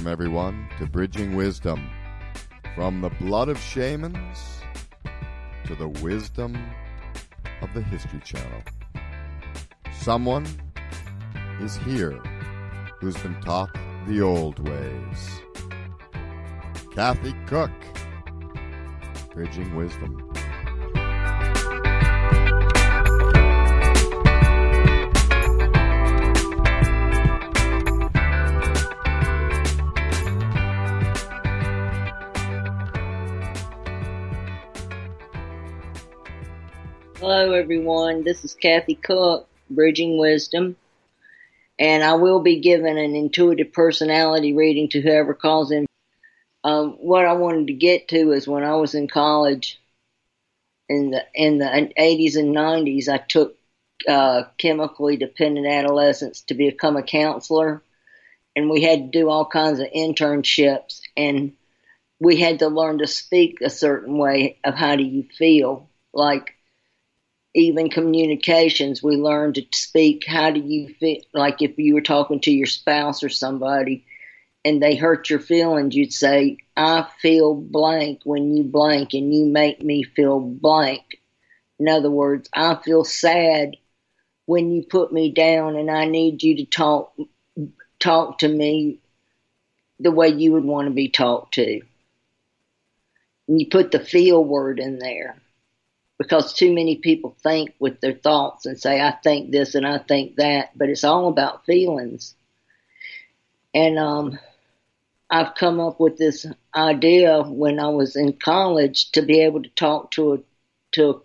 Welcome, everyone, to Bridging Wisdom. From the blood of shamans to the wisdom of the History Channel. Someone is here who's been taught the old ways. Cathy Cook, Bridging Wisdom. Hello, everyone. This is Cathy Cook, Bridging Wisdom, and I will be giving an intuitive personality reading to whoever calls in. Um, what I wanted to get to is when I was in college in the in the 80s and 90s, I took uh, chemically dependent adolescents to become a counselor, and we had to do all kinds of internships, and we had to learn to speak a certain way of how do you feel, like even communications, we learn to speak. How do you feel? Like if you were talking to your spouse or somebody and they hurt your feelings, you'd say, I feel blank when you blank and you make me feel blank. In other words, I feel sad when you put me down and I need you to talk talk to me the way you would want to be talked to. And you put the feel word in there because too many people think with their thoughts and say, I think this and I think that, but it's all about feelings. And um, I've come up with this idea when I was in college to be able to talk to a to a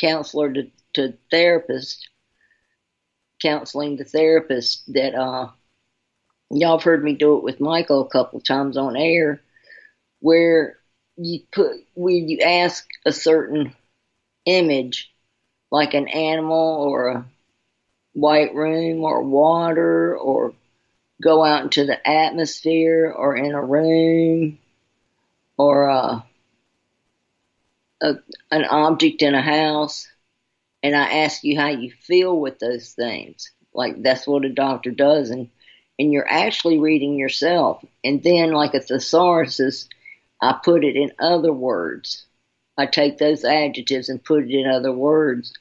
counselor to, to therapist, counseling the therapist that uh, y'all have heard me do it with Michael a couple times on air, where you put where you ask a certain image, like an animal or a white room or water or go out into the atmosphere or in a room or uh, a, an object in a house and I ask you how you feel with those things. Like that's what a doctor does and and you're actually reading yourself. And then like a thesaurus, I put it in other words. I take those adjectives and put it in other words.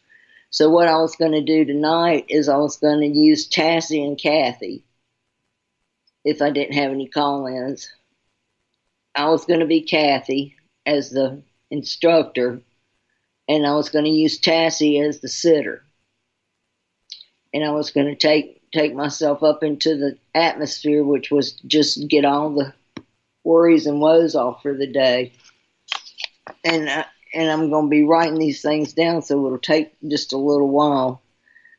So what I was going to do tonight is I was going to use Tassie and Cathy if I didn't have any call-ins. I was going to be Cathy as the instructor, and I was going to use Tassie as the sitter. And I was going to take take myself up into the atmosphere, which was just get all the worries and woes off for the day and uh, and I'm going to be writing these things down, so it'll take just a little while.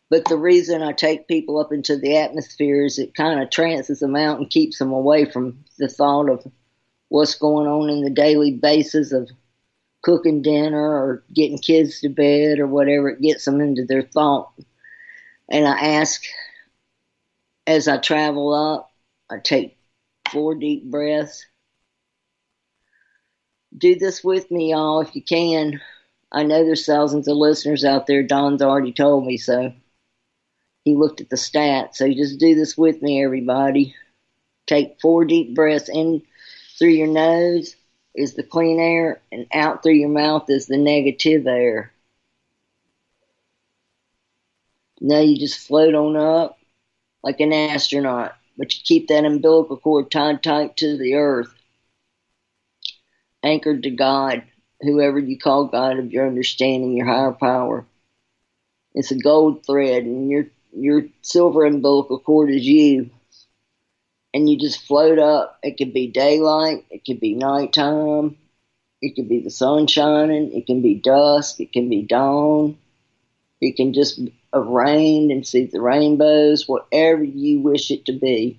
But the reason I take people up into the atmosphere is it kind of trances them out and keeps them away from the thought of what's going on in the daily basis of cooking dinner or getting kids to bed or whatever. It gets them into their thought. And I ask as I travel up, I take four deep breaths do this with me, y'all, if you can. I know there's thousands of listeners out there. Don's already told me so. He looked at the stats. So just do this with me, everybody. Take four deep breaths in through your nose is the clean air, and out through your mouth is the negative air. Now you just float on up like an astronaut, but you keep that umbilical cord tied tight to the earth anchored to God, whoever you call God of your understanding, your higher power. It's a gold thread, and your your silver umbilical cord is you. And you just float up. It could be daylight, it could be nighttime, it could be the sun shining, it can be dusk, it can be dawn, You can just have rained and see the rainbows, whatever you wish it to be.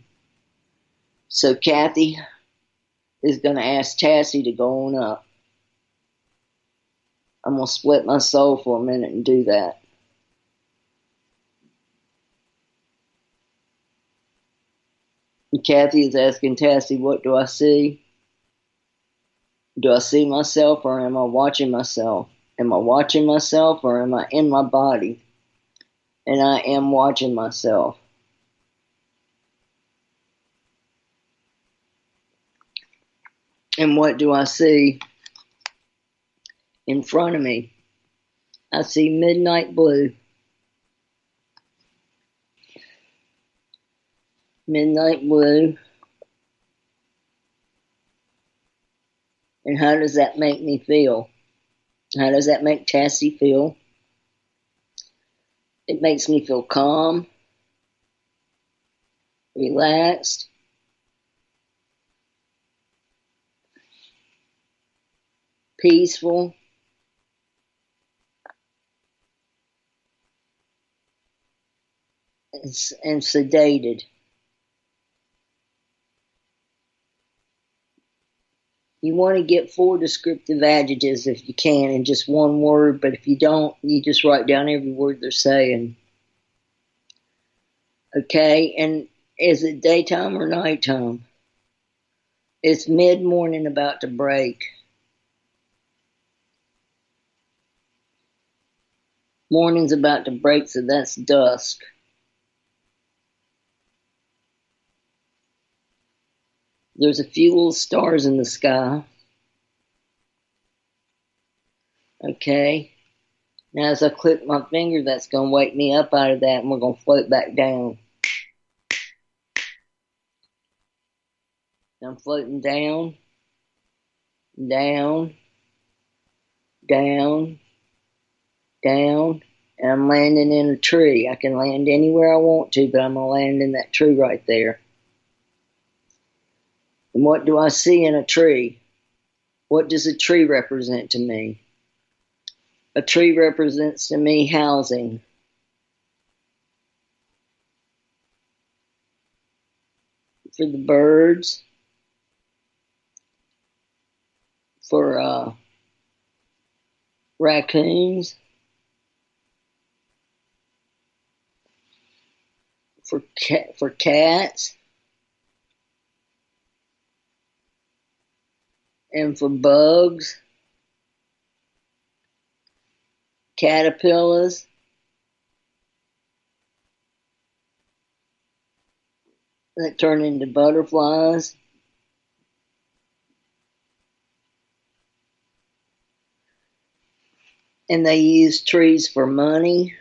So, Cathy, is going to ask Tassie to go on up. I'm going to split my soul for a minute and do that. Cathy is asking Tassie, what do I see? Do I see myself or am I watching myself? Am I watching myself or am I in my body? And I am watching myself. And what do I see in front of me? I see midnight blue. Midnight blue. And how does that make me feel? How does that make Tassie feel? It makes me feel calm, relaxed, peaceful. And, sedated. You want to get four descriptive adjectives if you can in just one word, but if you don't, you just write down every word they're saying. Okay, and is it daytime or nighttime? It's mid morning about to break. Morning's about to break, so that's dusk. There's a few little stars in the sky. Okay. Now, as I click my finger, that's going to wake me up out of that, and we're going to float back down. I'm floating down, down, down, down, and I'm landing in a tree. I can land anywhere I want to, but I'm going to land in that tree right there. And what do I see in a tree? What does a tree represent to me? A tree represents to me housing. For the birds, for uh, raccoons, for for cats, and for bugs, caterpillars, that turn into butterflies. And they use trees for money,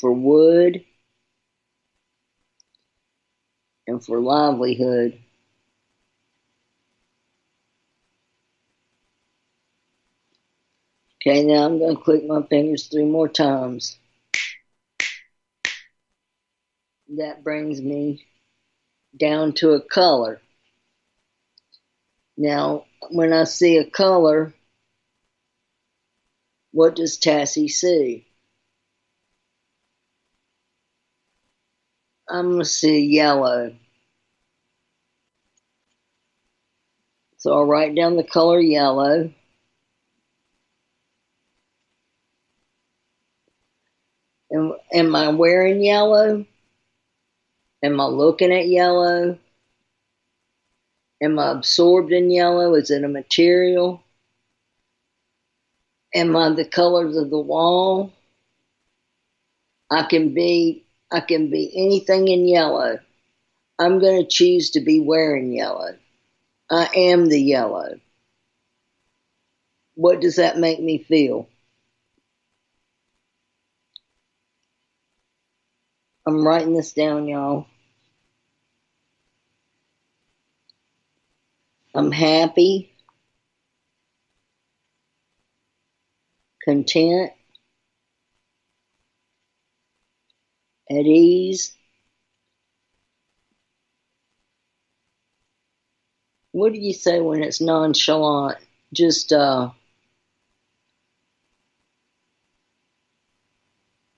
for wood, and for livelihood. Okay, now I'm going to click my fingers three more times. That brings me down to a color. Now, when I see a color, what does Tassie see? I'm going to see yellow. So I'll write down the color yellow. Am, am I wearing yellow? Am I looking at yellow? Am I absorbed in yellow? Is it a material? Am I the colors of the wall? I can be I can be anything in yellow. I'm going to choose to be wearing yellow. I am the yellow. What does that make me feel? I'm writing this down, y'all. I'm happy, content, at ease. What do you say when it's nonchalant? Just uh,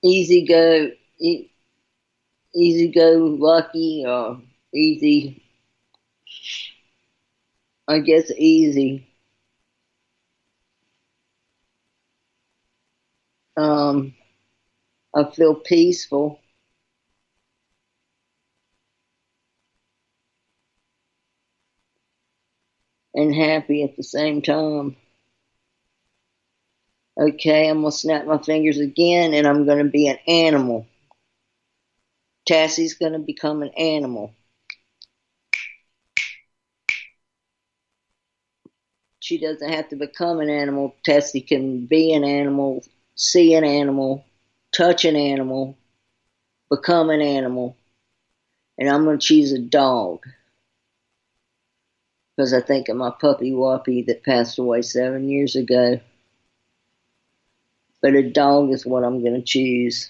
easy go, e- easy go lucky or easy I guess easy. Um, I feel peaceful. and happy at the same time. Okay, I'm going to snap my fingers again and I'm going to be an animal. Tassie's going to become an animal. She doesn't have to become an animal. Tassie can be an animal, see an animal, touch an animal, become an animal. And I'm going to choose a dog. Because I think of my puppy Whoppy that passed away seven years ago. But a dog is what I'm going to choose.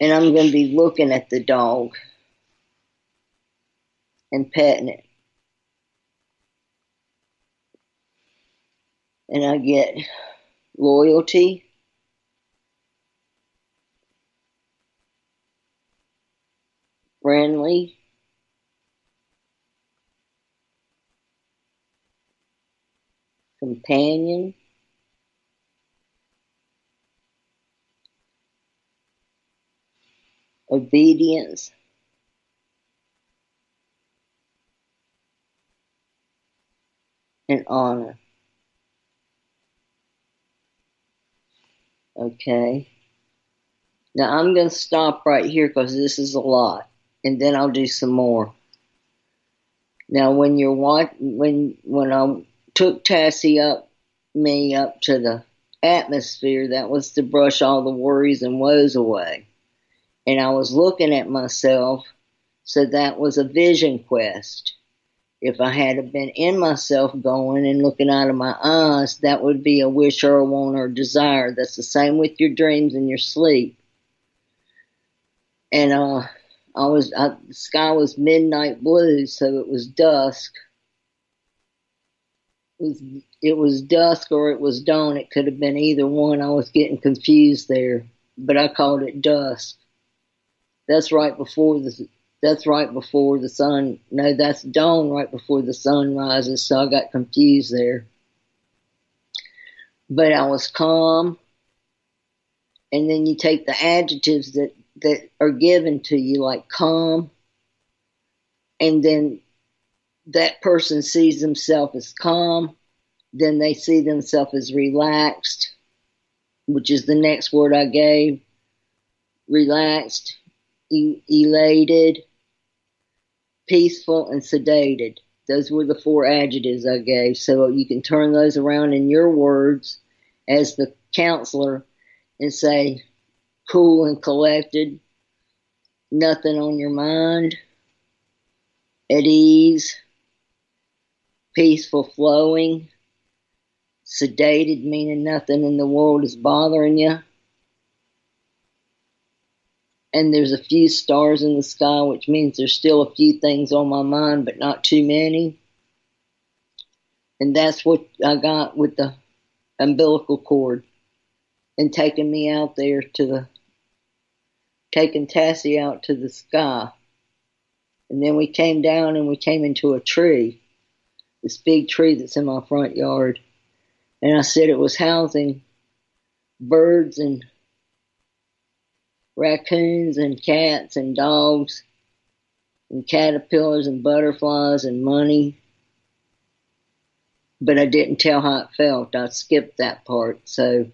And I'm going to be looking at the dog and petting it. And I get loyalty. Friendly. Companion. Obedience. and honor. Okay. Now I'm going to stop right here because this is a lot, and then I'll do some more. Now, when you're watching when when I took Tassie up me up to the atmosphere, that was to brush all the worries and woes away, and I was looking at myself, so that was a vision quest if I had been in myself going and looking out of my eyes, that would be a wish or a want or a desire. That's the same with your dreams and your sleep. And uh, I was I, the sky was midnight blue, so it was dusk. It was, it was dusk or it was dawn. It could have been either one. I was getting confused there, but I called it dusk. That's right before the that's right before the sun. No, that's dawn right before the sun rises. So I got confused there. But I was calm. And then you take the adjectives that, that are given to you, like calm. And then that person sees themselves as calm. Then they see themselves as relaxed, which is the next word I gave. Relaxed, elated, peaceful, and sedated. Those were the four adjectives I gave. So you can turn those around in your words as the counselor and say, cool and collected, nothing on your mind, at ease, peaceful flowing, sedated meaning nothing in the world is bothering you, and there's a few stars in the sky, which means there's still a few things on my mind, but not too many. And that's what I got with the umbilical cord and taking me out there to the, taking Tassie out to the sky. And then we came down and we came into a tree, this big tree that's in my front yard. And I said it was housing birds and raccoons and cats and dogs and caterpillars and butterflies and money. But I didn't tell how it felt. I skipped that part. So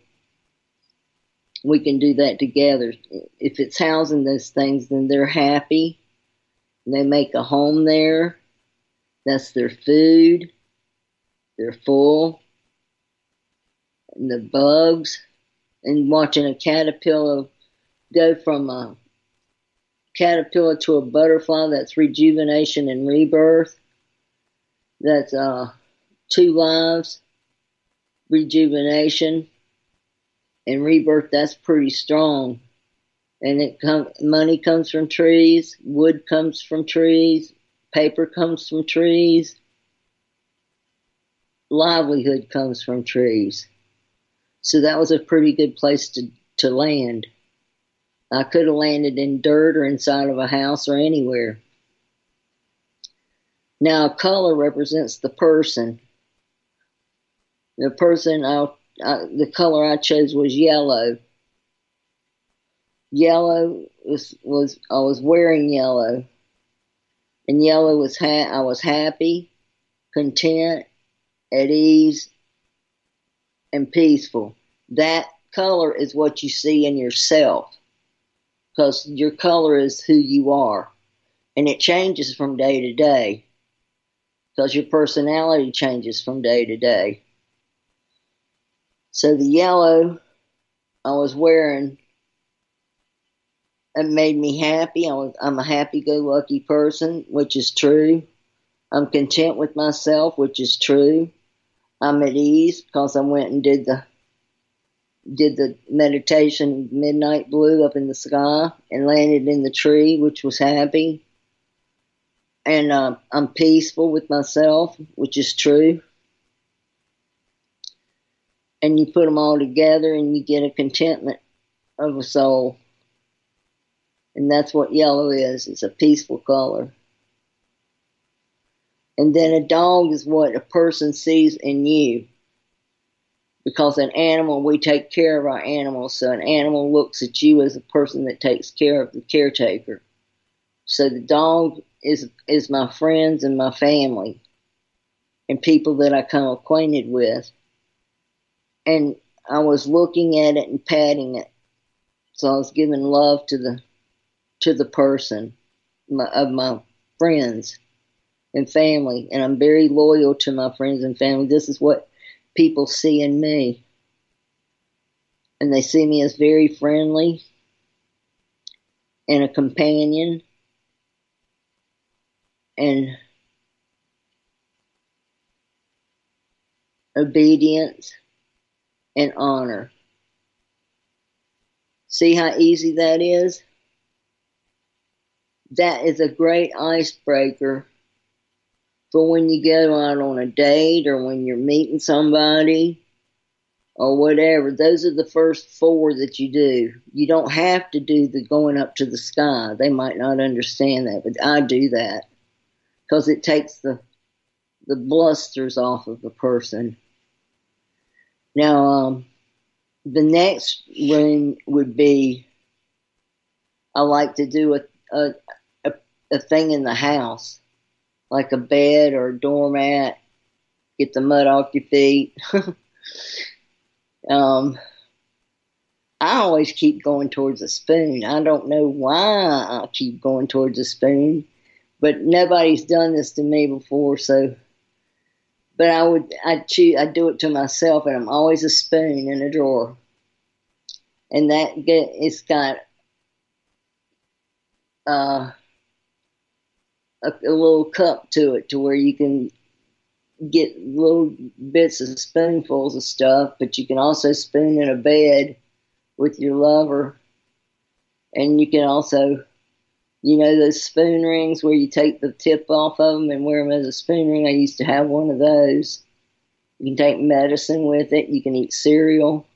we can do that together. If it's housing those things, then they're happy. They make a home there. That's their food. They're full. And the bugs. And watching a caterpillar go from a caterpillar to a butterfly. That's rejuvenation and rebirth. That's uh, two lives, rejuvenation and rebirth. That's pretty strong. And it com- money comes from trees, wood comes from trees, paper comes from trees, livelihood comes from trees. So that was a pretty good place to, to land. I could have landed in dirt or inside of a house or anywhere. Now, color represents the person. The person, I, I, the color I chose was yellow. Yellow was, was I was wearing yellow, and yellow was ha- I was happy, content, at ease, and peaceful. That color is what you see in yourself because your color is who you are and it changes from day to day. because your personality changes from day to day. So the yellow I was wearing it made me happy. I was, I'm a happy-go-lucky person, which is true. I'm content with myself, which is true. I'm at ease because I went and did the did the meditation midnight blue up in the sky and landed in the tree, which was happy. And uh, I'm peaceful with myself, which is true. And you put them all together and you get a contentment of a soul. And that's what yellow is. It's a peaceful color. And then a dog is what a person sees in you. Because an animal, we take care of our animals. So an animal looks at you as a person that takes care of the caretaker. So the dog is is my friends and my family and people that I come acquainted with. And I was looking at it and patting it. So I was giving love to the to the person my, of my friends and family, and I'm very loyal to my friends and family. This is what people see in me. And they see me as very friendly and a companion and obedience and honor. See how easy that is? That is a great icebreaker for when you go out on a date or when you're meeting somebody or whatever. Those are the first four that you do. You don't have to do the going up to the sky. They might not understand that, but I do that because it takes the the blusters off of the person. Now, um, the next room would be I like to do a, a, a, thing in the house like a bed or a doormat, get the mud off your feet. um, I always keep going towards a spoon. I don't know why I keep going towards a spoon, but nobody's done this to me before, so. But I would, I choose, I do it to myself, and I'm always a spoon in a drawer, and that get, it's got, uh, a, a little cup to it to where you can get little bits of spoonfuls of stuff, but you can also spoon in a bed with your lover. And you can also, you know, those spoon rings where you take the tip off of them and wear them as a spoon ring. I used to have one of those. You can take medicine with it. You can eat cereal.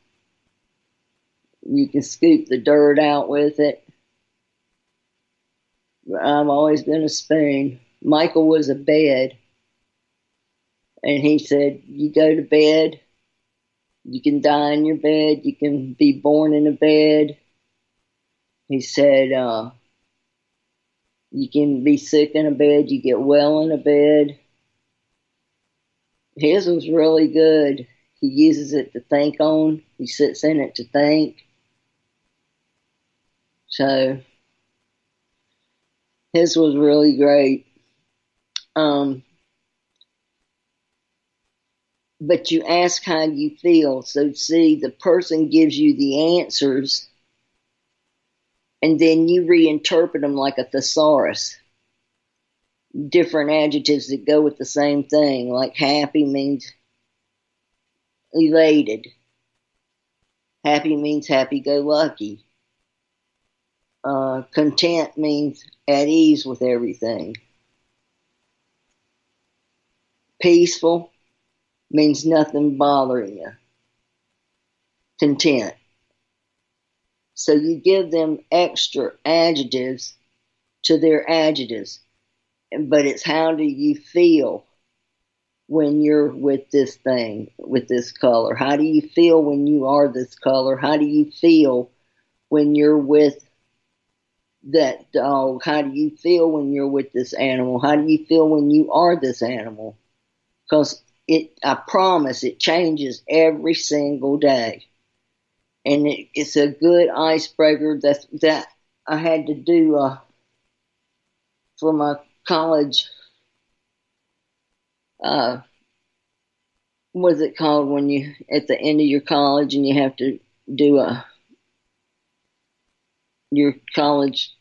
You can scoop the dirt out with it. I've always been a spoon. Michael was a bed. And he said, You go to bed, you can die in your bed, you can be born in a bed. He said, uh, You can be sick in a bed, you get well in a bed. His was really good. He uses it to think on, he sits in it to think. So, his was really great. Um, but you ask how you feel. So, see, the person gives you the answers, and then you reinterpret them like a thesaurus. Different adjectives that go with the same thing, like happy means elated. Happy means happy go lucky. Uh, content means at ease with everything. Peaceful means nothing bothering you. Content. So you give them extra adjectives to their adjectives. But it's how do you feel when you're with this thing, with this color? How do you feel when you are this color? How do you feel when you're with that dog? How do you feel when you're with this animal? How do you feel when you are this animal? Because it, I promise, it changes every single day, and it, it's a good icebreaker. That that I had to do uh, for my college uh, what's it called when you at the end of your college and you have to do a your college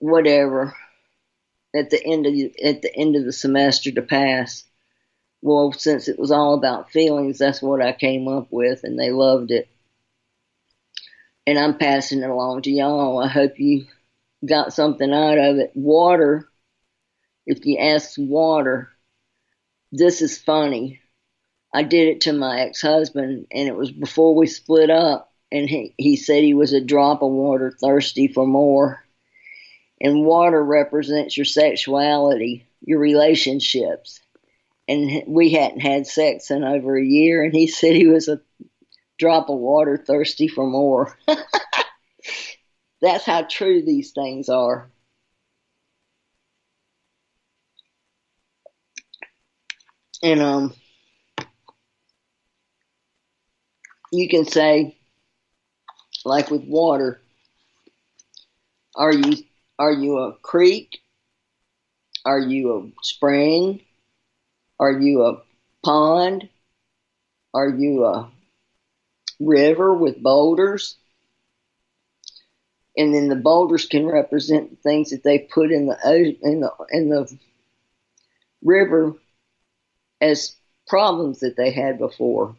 whatever at the end of at the end of the semester to pass. Well, since it was all about feelings, that's what I came up with, and they loved it. And I'm passing it along to y'all. I hope you got something out of it. Water, if you ask water, this is funny. I did it to my ex husband, and it was before we split up, and he, he said he was a drop of water thirsty for more and water represents your sexuality, your relationships. And we hadn't had sex in over a year, and he said he was a drop of water thirsty for more. That's how true these things are. And um, you can say, like with water, are you are you a creek? Are you a spring? Are you a pond? Are you a river with boulders? And then the boulders can represent things that they put in the in the in the river as problems that they had before.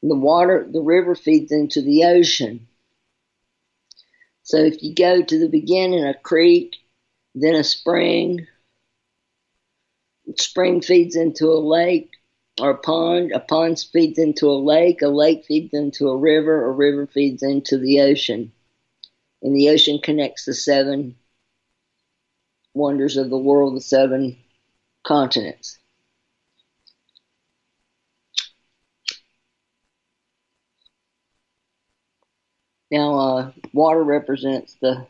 The water, the river feeds into the ocean. So if you go to the beginning, a creek, then a spring, spring feeds into a lake or a pond, a pond feeds into a lake, a lake feeds into a river, a river feeds into the ocean. And the ocean connects the seven wonders of the world, the seven continents. Now, uh, water represents the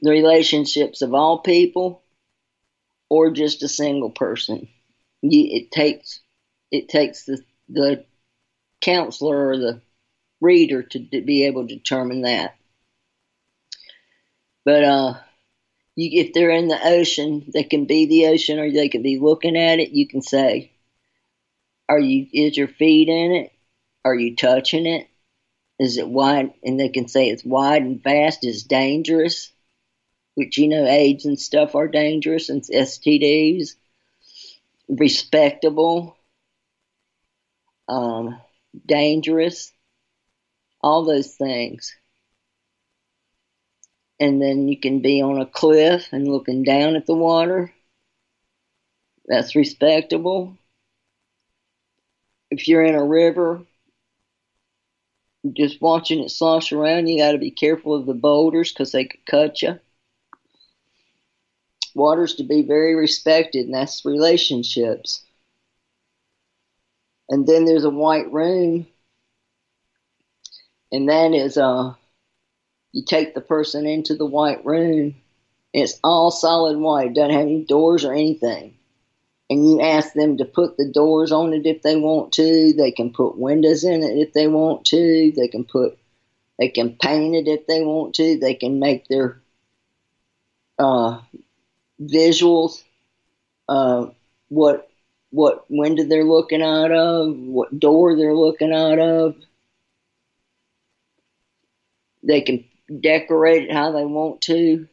the relationships of all people, or just a single person. You, it takes it takes the the counselor or the reader to, be able to determine that. But uh, you, if they're in the ocean, they can be the ocean, or they can be looking at it. You can say, "Are you? Is your feet in it? Are you touching it? Is it wide? And they can say it's wide and vast is dangerous, which you know AIDS and stuff are dangerous and STDs. Respectable, um, dangerous, all those things. And then you can be on a cliff and looking down at the water. That's respectable. If you're in a river, just watching it slosh around, you got to be careful of the boulders because they could cut you. Water's to be very respected, and that's relationships. And then there's a white room, and that is uh, you take the person into the white room. It's all solid white, doesn't have any doors or anything and you ask them to put the doors on it if they want to. They can put windows in it if they want to. They can put, they can paint it if they want to. They can make their uh, visuals, uh, what what window they're looking out of, what door they're looking out of. They can decorate it how they want to.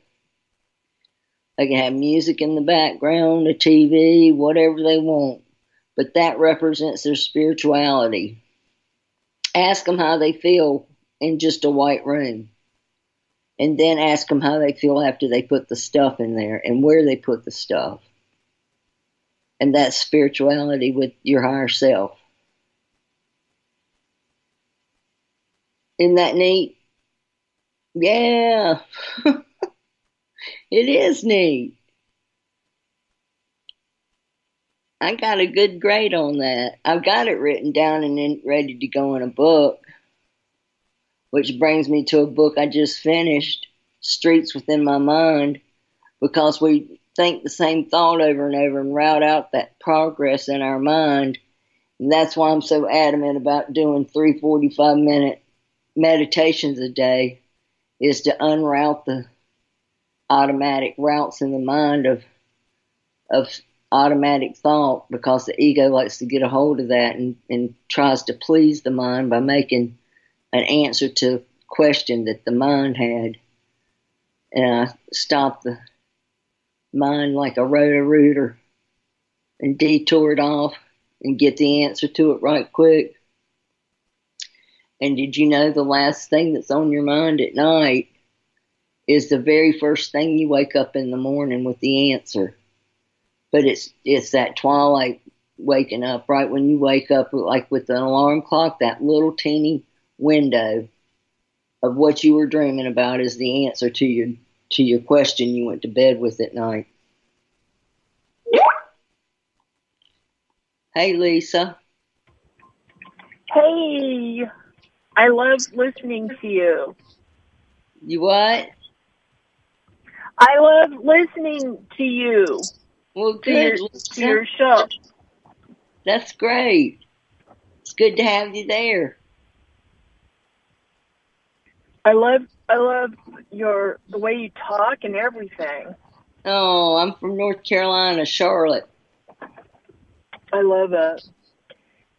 They can have music in the background, a TV, whatever they want. But that represents their spirituality. Ask them how they feel in just a white room. And then ask them how they feel after they put the stuff in there and where they put the stuff. And that's spirituality with your higher self. Isn't that neat? Yeah. It is neat. I got a good grade on that. I've got it written down and then ready to go in a book. Which brings me to a book I just finished, Streets Within My Mind, because we think the same thought over and over and route out that progress in our mind. And that's why I'm so adamant about doing three 45 minute meditations a day, is to unroute the automatic routes in the mind of of automatic thought because the ego likes to get a hold of that and, and tries to please the mind by making an answer to a question that the mind had. And I stop the mind like a Roto-Rooter and detour it off and get the answer to it right quick. And did you know the last thing that's on your mind at night is the very first thing you wake up in the morning with the answer? But it's it's that twilight waking up right when you wake up like with an alarm clock that little teeny window of what you were dreaming about is the answer to your to your question you went to bed with at night. Hey Lisa. Hey, I love listening to you. You what? I love listening to you. Well, to your, good. to your show. That's great. It's good to have you there. I love I love your the way you talk and everything. Oh, I'm from North Carolina, Charlotte. I love it.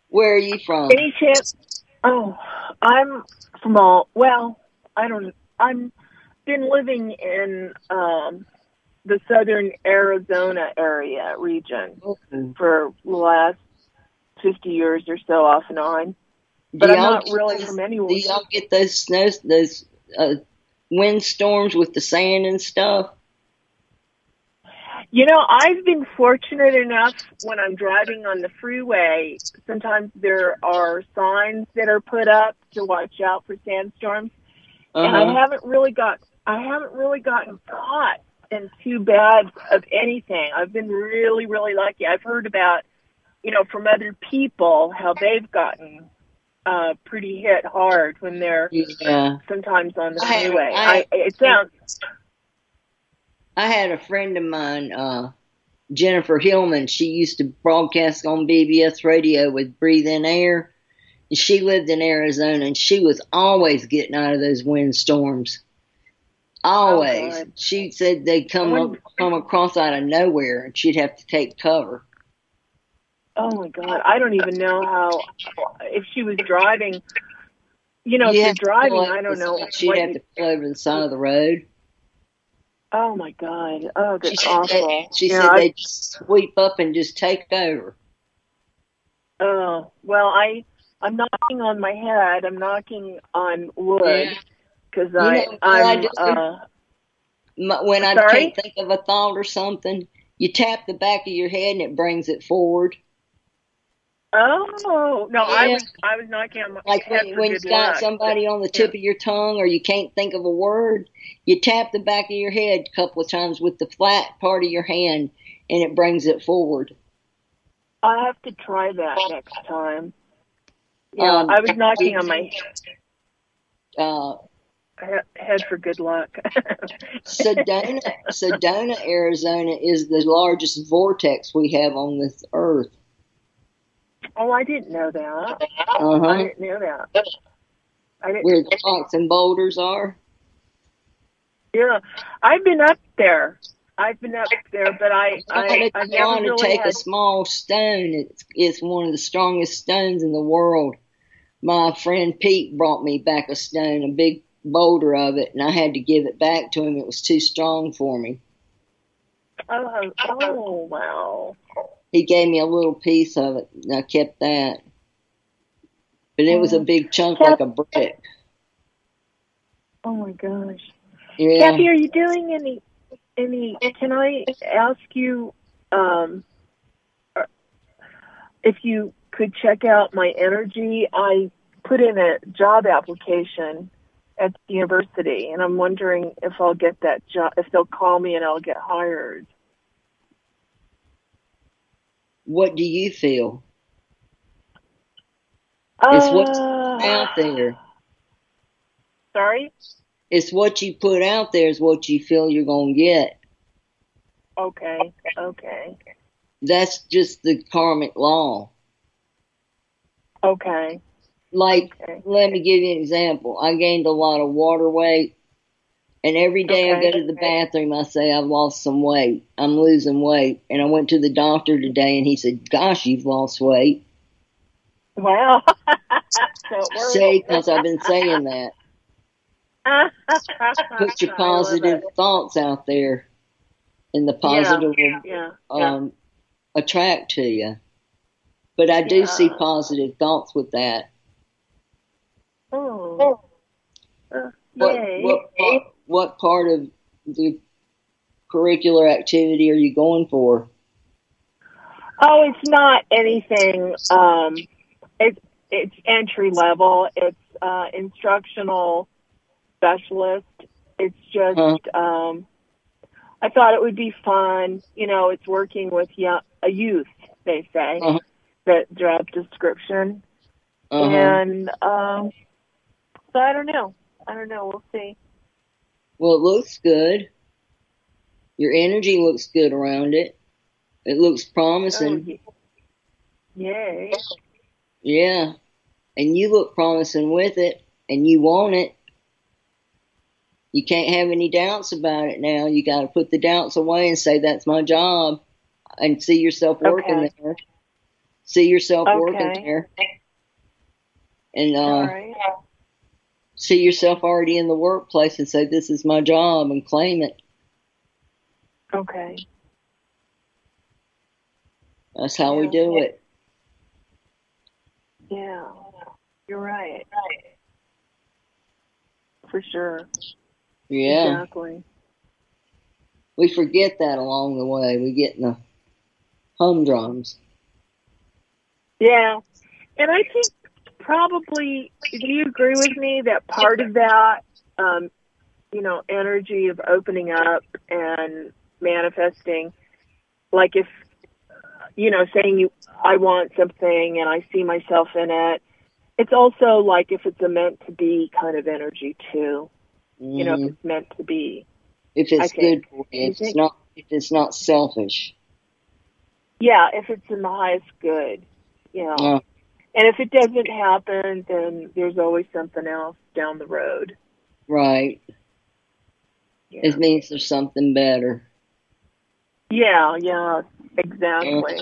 Where are you from? Any chance? Oh, I'm from all. Well, I don't. I'm been living in um, the southern Arizona area region for the last fifty years or so, off and on. But Do I'm not really those- from anywhere. Do y'all get those snow, those uh, windstorms with the sand and stuff? You know, I've been fortunate enough when I'm driving on the freeway, sometimes there are signs that are put up to watch out for sandstorms. And I Uh-huh. haven't really got I haven't really gotten caught in too bad of anything. I've been really, really lucky. I've heard about, you know, from other people how they've gotten uh pretty hit hard when they're Yeah. sometimes on the I freeway. I- I, it sounds I had a friend of mine, uh, Jennifer Hillman. She used to broadcast on BBS radio with Breathe In Air. And she lived in Arizona and she was always getting out of those windstorms. Oh, Always. God. she said they'd come up, come across out of nowhere and she'd have to take cover. Oh my god, I don't even know how if she was driving. You know, if You you're driving, I don't know. She'd have you- to pull over the side of the road. oh my god, oh She that's said, awful. they, she You know, said I- they'd sweep up and just take over. Oh well, I I'm knocking on my head. I'm knocking on wood Yeah. Because I know what I I'm do? uh When I Sorry? can't think of a thought or something, you tap the back of your head and it brings it forward. oh no I was I was knocking on my Like head when, when you've got luck. somebody on the tip of your tongue or you can't think of a word, you tap the back of your head a couple of times with the flat part of your hand and it brings it forward. I have to try that next time. Yeah, Um, I was knocking on my Uh, head for good luck. Sedona, Sedona, Arizona is the largest vortex we have on this earth. oh, I didn't know that. I Uh-huh. didn't know that. I didn't. Where the rocks and boulders are. Yeah, I've been up there. I've been up there, but I, I, I never want to take had. a small stone. It's, it's one of the strongest stones in the world. My friend Pete brought me back a stone, a big boulder of it, and I had to give it back to him. It was too strong for me. Oh, oh, wow. He gave me a little piece of it, and I kept that. But it was a big chunk like a brick. Oh my gosh. Yeah. Cathy, are you doing any, any? Can I ask you, um, uh, if you could check out my energy? I put in a job application at the university, and I'm wondering if I'll get that job. If they'll call me and I'll get hired. What do you feel? It's what's Uh, out there. Sorry. It's what you put out there is what you feel you're going to get. Okay. Okay. That's just the karmic law. Okay. Like, Okay. let me give you an example. I gained a lot of water weight And every day I go to the bathroom, I say I've lost some weight. I'm losing weight. And I went to the doctor today, and he said, "Gosh, you've lost weight." Well, so it works. See, because I've been saying that. Put your positive thoughts out there, and the positive will Yeah. um, attract to you. But I do see positive thoughts with that. Oh. Uh, What what part, what part of the curricular activity are you going for? Oh, it's not anything. Um, it's it's entry level. It's uh, instructional specialist. It's just. Um, I thought it would be fun. You know, it's working with young, a youth. They say Uh-huh. that job description, Uh-huh. and um, so I don't know. I don't know. We'll see. Well, it looks good. Your energy looks good around it. It looks Oh, promising. ye- yay! Yeah. And you look promising with it, and you want it. You can't have any doubts about it now. You got to put the doubts away and say, that's my job, and see yourself working Okay. there. See yourself working there. And uh. See yourself already in the workplace and say, this is my job, and claim it. Okay. That's how we do it. Yeah. You're right. For sure. Yeah. Exactly. We forget that along the way. We get in the humdrums. Yeah. And I think probably, do you agree with me that part of that, um, you know, energy of opening up and manifesting, like if, you know, saying you, I want something and I see myself in it, it's also like if it's a meant to be kind of energy too, you know, if it's meant to be. if it's good for you, if it's not if it's not selfish. Yeah, if it's in the highest good, you know. Uh, And if it doesn't happen, then there's always something else down the road. right. Yeah, It means there's something better. yeah, yeah exactly.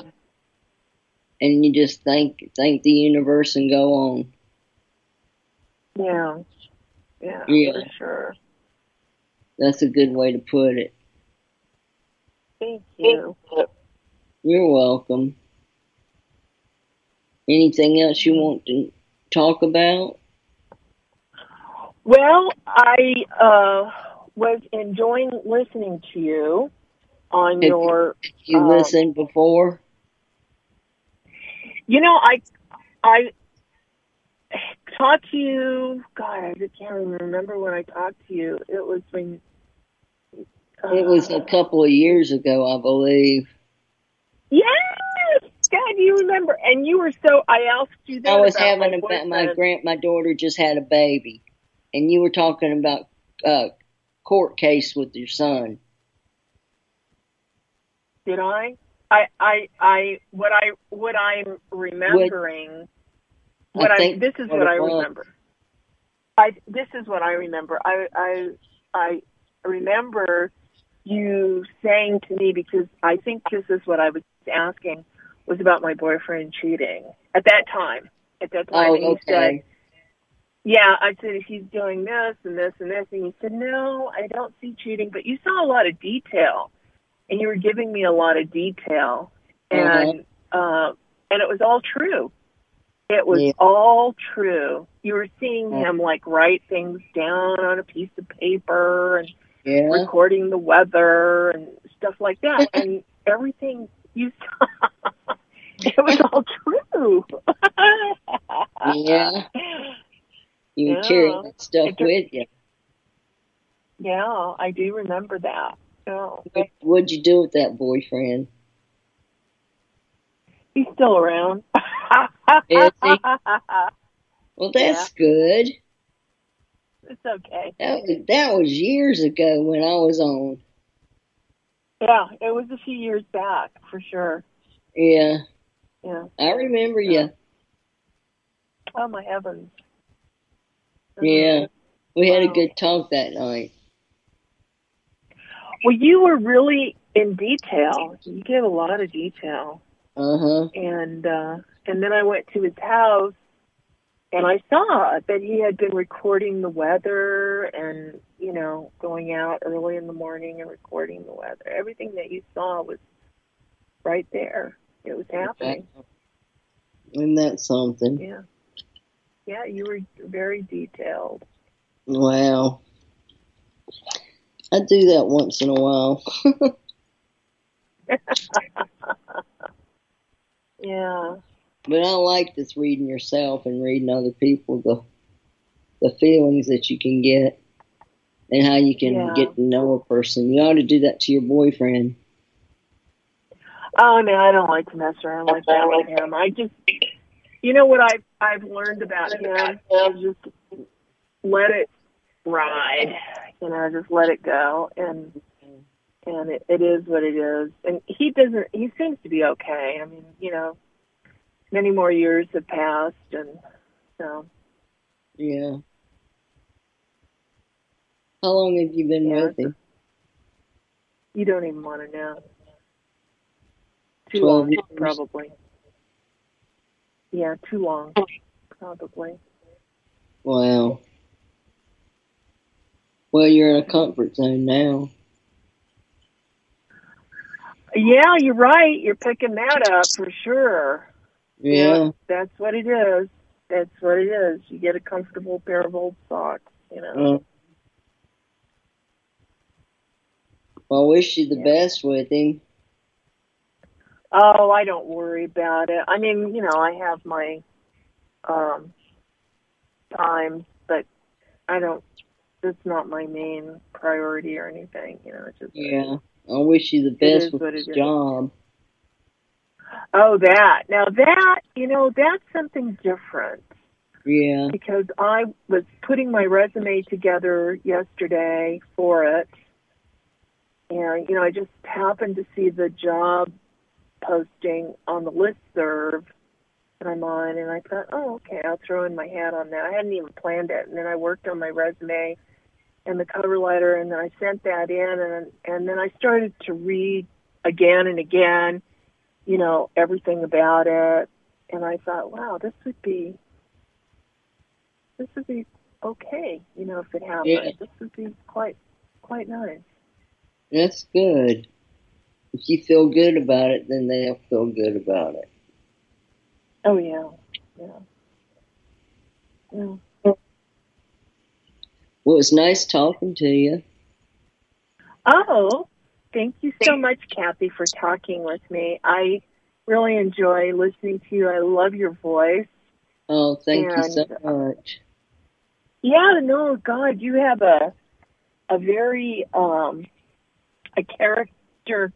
And you just thank thank the universe and go on. Yeah, yeah, Yeah. for sure. That's a good way to put it. Thank you. You're welcome. Anything else you want to talk about? Well, I uh, was enjoying listening to you on Have your. You Um, listened before? You know, I I talked to you. God, I just can't even remember when I talked to you. It was when. It was a uh, couple of years ago, I believe. Yes, God, you remember? And you were so. I asked you that. I was having about my grand my daughter just had a baby, and you were talking about uh court case with your son. Did I? I, I, I, what I, what I'm remembering, what I I, this is what what I was. remember. I, this is what I remember. I, I, I remember you saying to me because I think this is what I was asking was about my boyfriend cheating at that time. At that time, Oh, and you said. Yeah, I said he's doing this and this and this, and he said no, I don't see cheating, but you saw a lot of detail, and you were giving me a lot of detail, and uh, and it was all true. It was Yeah. all true. You were seeing Yeah. him like write things down on a piece of paper and Yeah. recording the weather and stuff like that, and everything you saw. It was all true. Yeah. You Yeah. carry that stuff took- with you. Yeah, I do remember that. What, what'd you do with that boyfriend? he's still around. Is he? Well, that's good. It's okay. That was, that was years ago when I was on. Yeah, it was a few years back for sure. Yeah, Yeah. I remember Yeah. you. Oh my heavens. Yeah. We had a good talk that night. Well, you were really in detail. You gave a lot of detail. Uh huh. And uh, and then I went to his house, and I saw that he had been recording the weather, and you know, going out early in the morning and recording the weather. Everything that you saw was right there. It was happening. Isn't that something? Yeah. Yeah, you were very detailed. Wow. I do that once in a while. yeah. But I like this reading yourself and reading other people the the feelings that you can get and how you can Yeah. get to know a person. You ought to do that to your boyfriend. Oh no, I don't like to mess around like that with him. I just, you know what I've I've learned about him is just let it ride. You know, just let it go, and and it, it is what it is. And he doesn't. He seems to be okay. I mean, you know, many more years have passed, and so Yeah. How long have you been Yeah. with him? you don't even want to know. Too long, years. probably. Yeah, too long, probably. Wow. Well, you're in a comfort zone now. Yeah, you're right. You're picking that up for sure. Yeah. that's what it is. That's what it is. You get a comfortable pair of old socks, you know. Uh, well, I wish you the Yeah. best with him. Oh, I don't worry about it. I mean, you know, I have my um times, but I don't. It's not my main priority or anything. You know, it's just Yeah. I wish you the best with what his it is. job. Oh, that now that you know that's something different. Yeah. because I was putting my resume together yesterday for it. And, you know, I just happened to see the job posting on the listserv that I'm on, and I thought, oh, okay, I'll throw in my hat on that. I hadn't even planned it. And then I worked on my resume and the cover letter, and then I sent that in, and, and then I started to read again and again, you know, everything about it. And I thought, wow, this would be this would be okay, you know, if it happened. Yeah. This would be quite quite nice. That's good. If you feel good about it, then they'll feel good about it. Oh yeah. Yeah. Yeah. Well, it's nice talking to you. Oh, thank you so much, Cathy, for talking with me. I really enjoy listening to you. I love your voice. Oh, thank you so much. Yeah, no, God, you have a a very um a character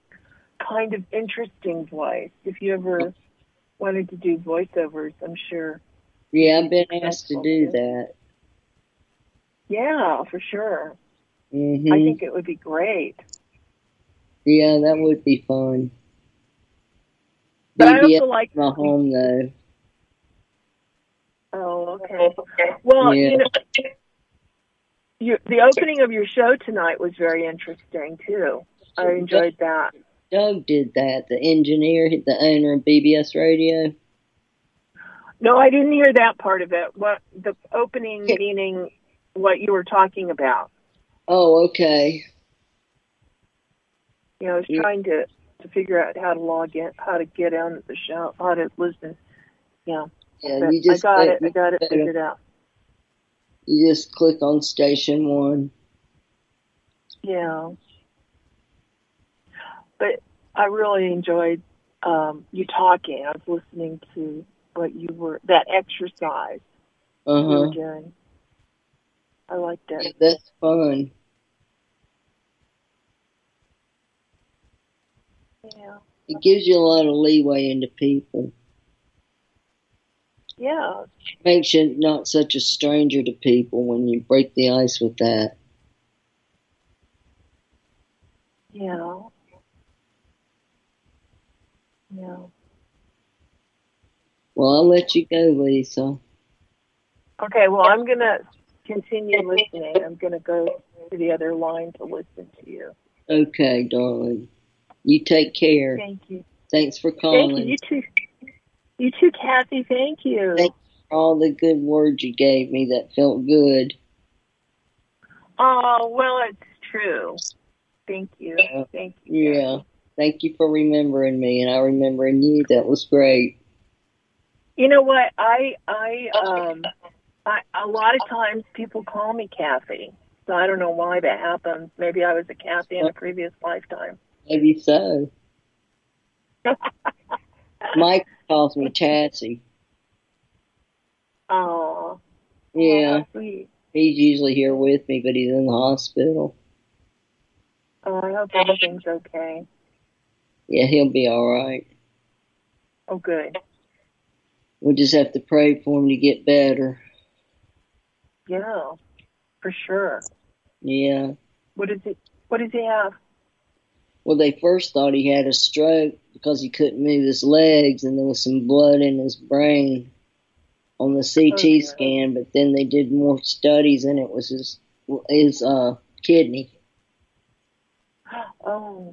kind of interesting voice. If you ever wanted to do voiceovers, I'm sure. Yeah, I've been asked to do that. Yeah, for sure. hmm I think it would be great. Yeah, that would be fun. But I also like my home though. Oh, okay. Well, Yeah. you know, you, the opening of your show tonight was very interesting too. I enjoyed that. Doug did that. The engineer, the owner of BBS Radio. No, I didn't hear that part of it. What the opening meaning? What you were talking about? Oh, okay. You know, I was Yeah. trying to to figure out how to log in, how to get on the show, how to listen. Yeah, Yeah, but you just I got it. I got it figured out. You just click on station one. Yeah. But I really enjoyed um, you talking. I was listening to what you were that exercise Uh you were huh. doing. I liked it. That's fun. Yeah. It gives you a lot of leeway into people. Yeah. Makes you not such a stranger to people when you break the ice with that. Yeah. Yeah. Well, I'll let you go, Lisa. Okay, well, I'm going to continue listening. I'm going to go to the other line to listen to you. Okay, darling. You take care. Thank you. Thanks for Thank calling. you. You too. You too, Cathy. Thank you. Thank for all the good words you gave me. That felt good. Oh, well, it's true. Thank you. Yeah. Thank you. Yeah. Thank you for remembering me, and I remembering you. That was great. You know what? I I um I a lot of times people call me Cathy. So I don't know why that happens. Maybe I was a Cathy in a previous lifetime. Maybe so. Mike calls me Tatsy. Oh, Yeah, he's usually here with me, but he's in the hospital. Oh, I hope everything's okay. Yeah, he'll be all right. Oh, good. We'll just have to pray for him to get better. Yeah, for sure. Yeah. What does he What does he have? Well, they first thought he had a stroke because he couldn't move his legs, and there was some blood in his brain on the CT Okay. scan. But then they did more studies, and it was his his uh, kidney. Oh.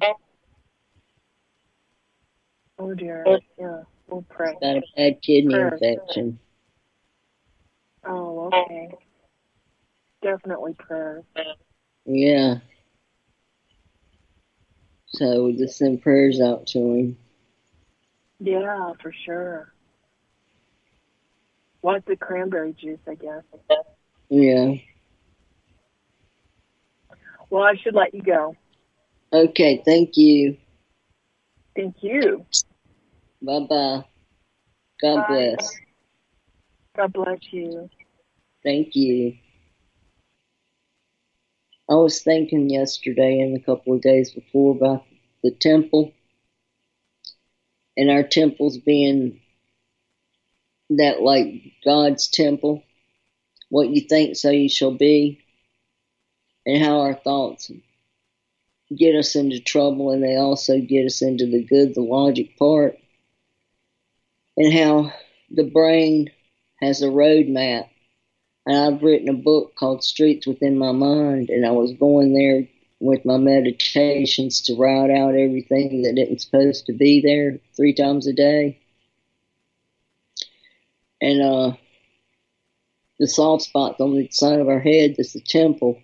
Oh dear. Oh. Yeah. We'll pray. Got a bad kidney Prayer. infection. Oh, okay. Definitely prayers. Yeah. So we just send prayers out to him. Yeah, for sure. Lots of cranberry juice, I guess. Yeah. Well, I should let you go. Okay. Thank you. Thank you. Bye bye. God Bye. bless. God bless you. Thank you. I was thinking yesterday and a couple of days before about the temple and our temples being that like God's temple. What you think, so you shall be. And how our thoughts get us into trouble and they also get us into the good, the logic part. And how the brain has a roadmap and I've written a book called Streets Within My Mind, and I was going there with my meditations to route out everything that isn't supposed to be there three times a day. And uh, the soft spots on the side of our head is the temple,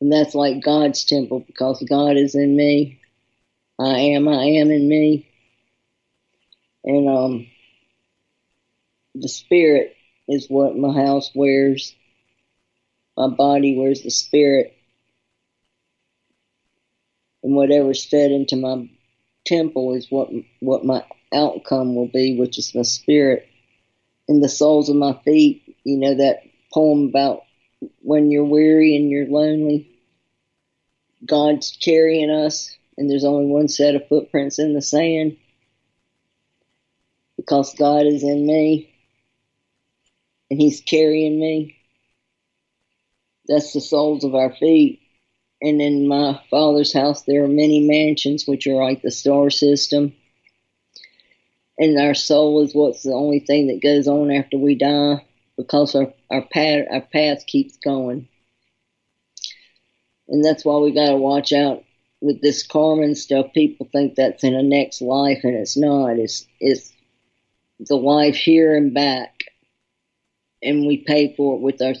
and that's like God's temple because God is in me. I am, I am in me, and um, the spirit is what my house wears. My body wears the spirit. And whatever's fed into my temple is what what my outcome will be, which is my spirit. And the soles of my feet, you know that poem about when you're weary and you're lonely, God's carrying us, and there's only one set of footprints in the sand because God is in me and He's carrying me. That's the soles of our feet. And in my Father's house, there are many mansions, which are like the star system. And our soul is what's the only thing that goes on after we die because our, our path our path keeps going. And that's why we gotta watch out with this karma and stuff. People think that's in a next life and it's not. It's it's the life here and back. And we pay for it with our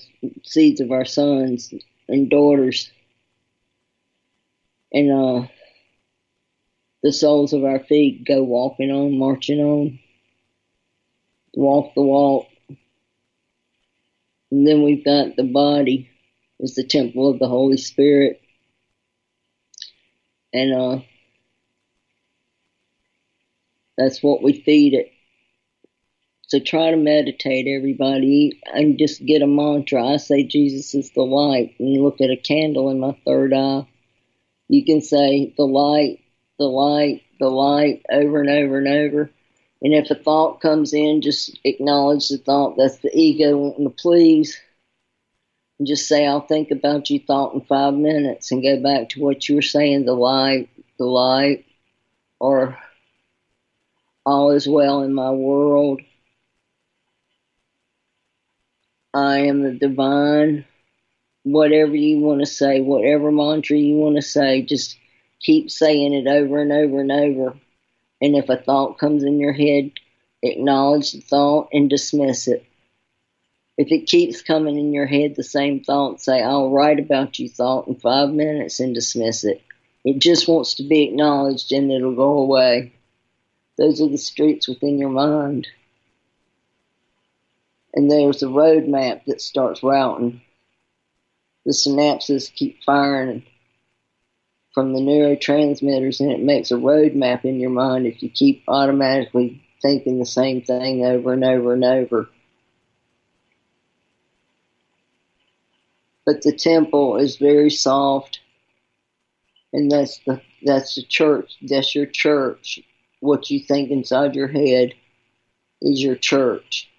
seeds of our sons and daughters. And uh the soles of our feet go walking on, marching on. Walk the walk. And then we've got the body is the temple of the Holy Spirit. And uh that's what we feed it. So try to meditate, everybody, and just get a mantra. I say Jesus is the light, and look at a candle in my third eye. You can say the light, the light, the light over and over and over. And if a thought comes in, just acknowledge the thought. That's the ego wanting to please. And just say, I'll think about you thought in five minutes and go back to what you were saying, the light, the light, or all is well in my world. I am the divine. Whatever you want to say, whatever mantra you want to say, just keep saying it over and over and over. And if a thought comes in your head, acknowledge the thought and dismiss it. If it keeps coming in your head, the same thought, say, I'll write about you thought in five minutes and dismiss it. It just wants to be acknowledged and it'll go away. Those are the streets within your mind. And there's a road map that starts routing. The synapses keep firing from the neurotransmitters and it makes a road map in your mind if you keep automatically thinking the same thing over and over and over. But the temple is very soft and that's the that's the church. That's your church. What you think inside your head is your church.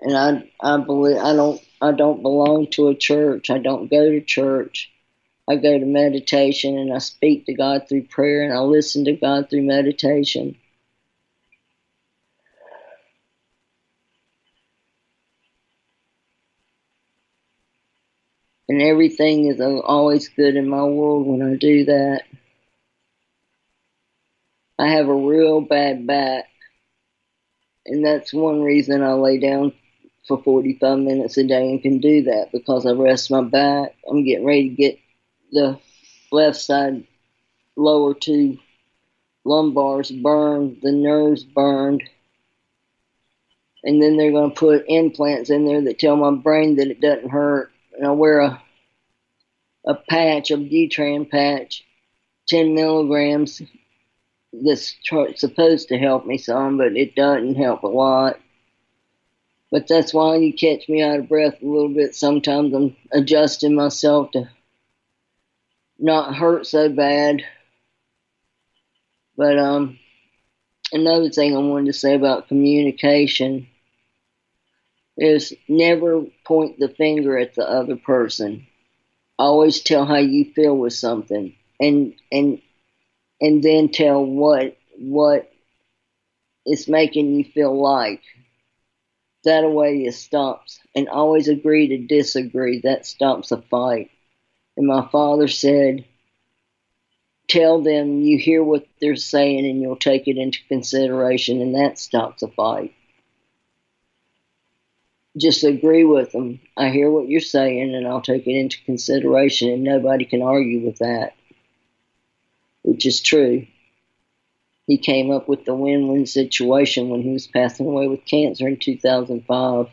And I I believe I don't I don't belong to a church. I don't go to church. I go to meditation and I speak to God through prayer and I listen to God through meditation. And everything is always good in my world when I do that. I have a real bad back. And that's one reason I lay down for 45 minutes a day and can do that because I rest my back. I'm getting ready to get the left side lower two lumbars burned, the nerves burned. And then they're going to put implants in there that tell my brain that it doesn't hurt and I wear a a patch, a Butrans patch, 10 milligrams. That's supposed to help me some, but it doesn't help a lot. But that's why you catch me out of breath a little bit. Sometimes I'm adjusting myself to not hurt so bad. But um, another thing I wanted to say about communication is never point the finger at the other person. Always tell how you feel with something, and and and then tell what what it's making you feel like. That way it stops, and always agree to disagree. That stops a fight. And my father said, Tell them you hear what they're saying and you'll take it into consideration, and that stops a fight just agree with them. I hear what you're saying and I'll take it into consideration, and nobody can argue with that, which is true. He came up with the win win situation when he was passing away with cancer in 2005.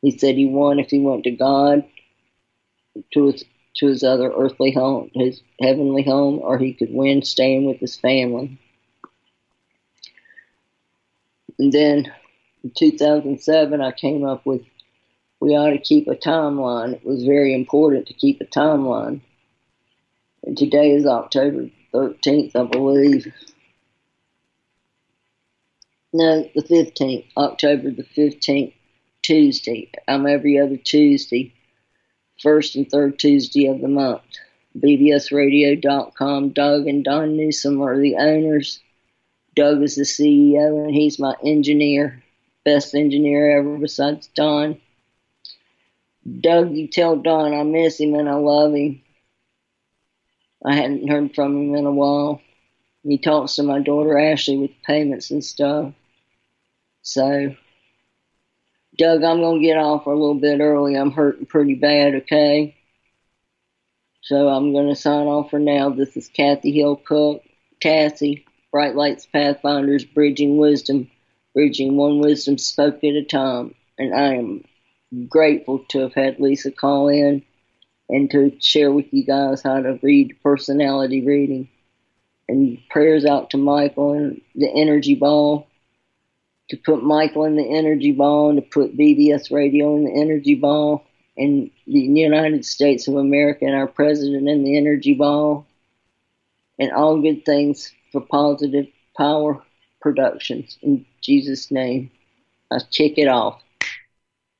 He said he won if he went to God, to his, to his other earthly home, his heavenly home, or he could win staying with his family. And then in 2007, I came up with we ought to keep a timeline. It was very important to keep a timeline. And today is October 13th, I believe. No, the 15th, October the 15th, Tuesday. I'm every other Tuesday, first and third Tuesday of the month. BBSRadio.com. Doug and Don Newsom are the owners. Doug is the CEO, and he's my engineer best engineer ever besides Don. Doug, you tell Don I miss him and I love him. I hadn't heard from him in a while. He talks to my daughter Ashley with payments and stuff. So, Doug, I'm going to get off a little bit early. I'm hurting pretty bad, okay? So I'm going to sign off for now. This is Cathy Hill Cook, Cassie, Bright Lights Pathfinders, Bridging Wisdom bridging one wisdom spoke at a time. And I am grateful to have had Lisa call in and to share with you guys how to read personality reading. And prayers out to Michael and the energy ball. To put Michael in the energy ball to put BBS radio in the energy ball and the United States of America and our president in the energy ball and all good things for positive power productions. In Jesus' name, I check it off.